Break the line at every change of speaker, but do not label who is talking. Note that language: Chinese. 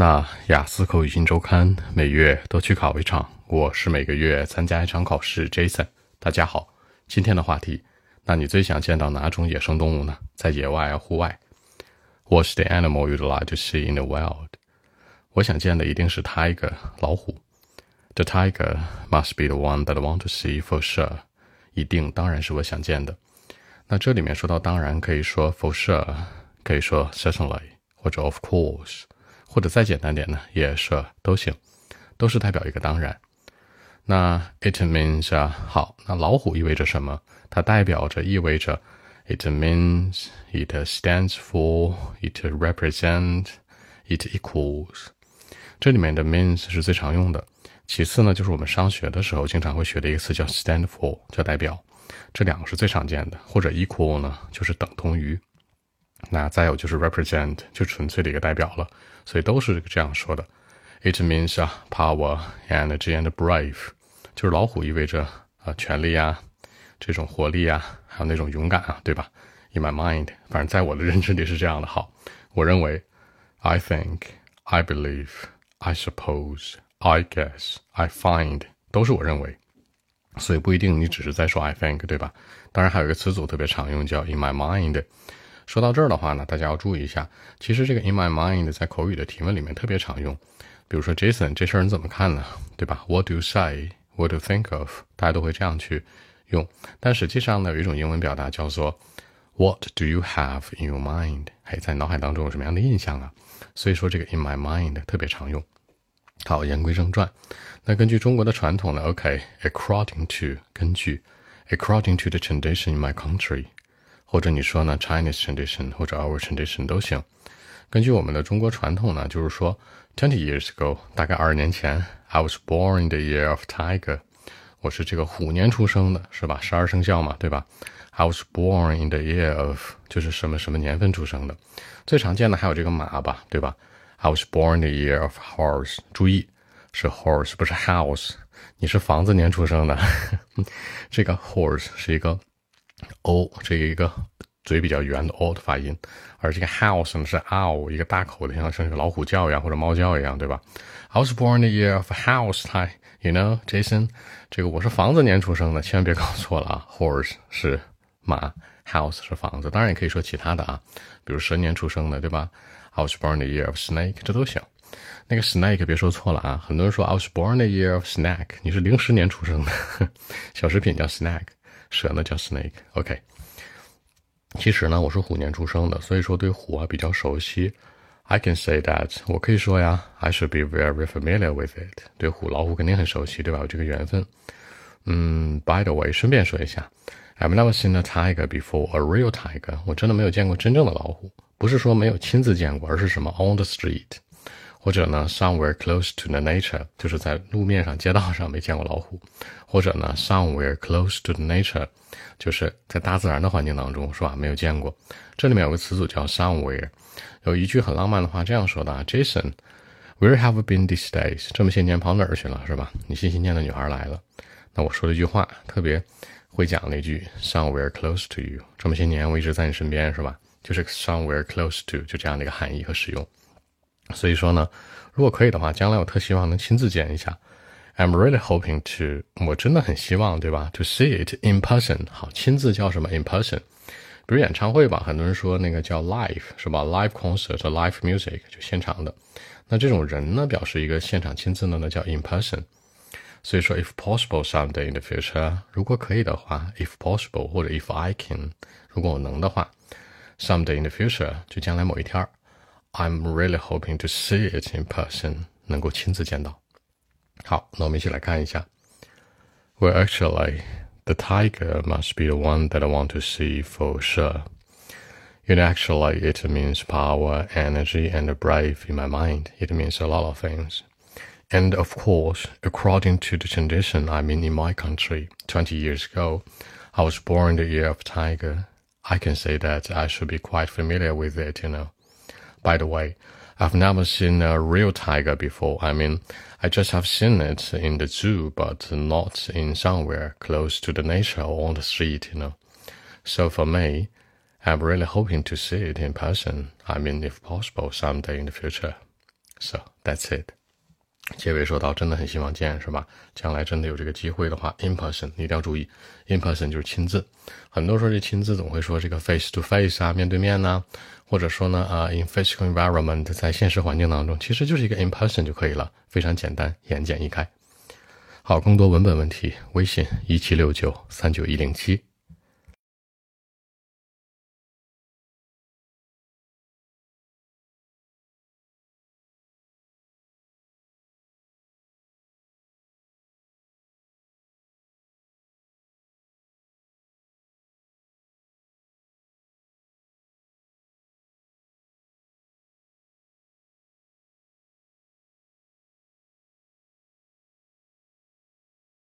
那雅思口语新周刊每月都去考一场，我是每个月参加一场考试。Jason，大家好，今天的话题，那你最想见到哪种野生动物呢？在野外啊，户外？What's the animal you'd like to see in the wild？我想见的一定是 tiger 老虎。The tiger must be the one that I want to see for sure。一定当然是我想见的。那这里面说到当然，可以说 for sure，可以说 certainly，或者 of course。或者再简单点呢，也是都行，都是代表一个当然。那 it means 啊，好，那老虎意味着什么？它代表着意味着，it means it stands for it represents it equals。这里面的 means 是最常用的，其次呢，就是我们上学的时候经常会学的一个词叫 stand for，叫代表。这两个是最常见的，或者 equal 呢，就是等同于。那再有就是 represent，就纯粹的一个代表了，所以都是这样说的。It means 啊，power, energy and brave，就是老虎意味着啊权力啊，这种活力啊，还有那种勇敢啊，对吧？In my mind，反正在我的认知里是这样的。好，我认为，I think, I believe, I suppose, I guess, I find，都是我认为，所以不一定你只是在说 I think，对吧？当然还有一个词组特别常用，叫 In my mind。说到这儿的话呢，大家要注意一下，其实这个 in my mind 在口语的提问里面特别常用。比如说 Jason，这事儿你怎么看呢？对吧？What do you say? What do you think of? 大家都会这样去用。但实际上呢，有一种英文表达叫做 What do you have in your mind？嘿，在脑海当中有什么样的印象啊？所以说这个 in my mind 特别常用。好，言归正传，那根据中国的传统呢，OK，according to 根据，according to the tradition in my country。或者你说呢，Chinese tradition 或者 our tradition 都行。根据我们的中国传统呢，就是说，twenty years ago，大概二十年前，I was born in the year of tiger，我是这个虎年出生的，是吧？十二生肖嘛，对吧？I was born in the year of，就是什么什么年份出生的。最常见的还有这个马吧，对吧？I was born in the year of horse，注意是 horse 不是 house，你是房子年出生的。这个 horse 是一个。O 这一个嘴比较圆的 o 的发音，而这个 house 呢是 ow 一个大口的，像像老虎叫一样或者猫叫一样，对吧？I was born the year of house 嗨，you know，Jason，这个我是房子年出生的，千万别搞错了啊。Horse 是马，house 是房子，当然也可以说其他的啊，比如蛇年出生的，对吧？I was born the year of snake，这都行。那个 snake 别说错了啊，很多人说 I was born the year of snack，你是零十年出生的，小食品叫 snack。蛇呢叫 snake，OK。其实呢，我是虎年出生的，所以说对虎啊比较熟悉。I can say that，我可以说呀，I should be very familiar with it。对虎、老虎肯定很熟悉，对吧？有这个缘分。嗯，By the way，顺便说一下，I've never seen a tiger before，a real tiger。我真的没有见过真正的老虎，不是说没有亲自见过，而是什么 on the street。或者呢，somewhere close to the nature，就是在路面上、街道上没见过老虎；或者呢，somewhere close to the nature，就是在大自然的环境当中，是吧？没有见过。这里面有个词组叫 somewhere，有一句很浪漫的话这样说的啊：Jason，where have been these days？这么些年跑哪儿去了，是吧？你心心念的女孩来了。那我说了一句话，特别会讲那句 somewhere close to you，这么些年我一直在你身边，是吧？就是 somewhere close to，就这样的一个含义和使用。所以说呢，如果可以的话，将来我特希望能亲自见一下。I'm really hoping to，我真的很希望，对吧？To see it in person，好，亲自叫什么 in person？比如演唱会吧，很多人说那个叫 live，是吧？Live concert，live music 就现场的。那这种人呢，表示一个现场亲自的呢，叫 in person。所以说，if possible someday in the future，如果可以的话，if possible 或者 if I can，如果我能的话，someday in the future 就将来某一天儿。I'm really hoping to see it in person，能够亲自见到。好，那我们一起来看一下。Well, actually, the tiger must be the one that I want to see for sure. You know, actually, it means power, energy, and brave in my mind. It means a lot of things. And of course, according to the tradition, I mean, in my country, 20 years ago, I was born in the year of tiger. I can say that I should be quite familiar with it, you know. By the way, I've never seen a real tiger before. I mean, I just have seen it in the zoo, but not in somewhere close to the nature or on the street, you know. So for me, I'm really hoping to see it in person. I mean, if possible, someday in the future. So that's it。结尾说到，真的很希望见，是吧？将来真的有这个机会的话，in person 你一定要注意，in person 就是亲自。很多时候这亲自总会说这个 face to face 啊，面对面呐，或者说呢啊，in physical environment 在现实环境当中，其实就是一个 in person 就可以了，非常简单，言简意赅。好，更多文本问题，微信一七六九三九一零七。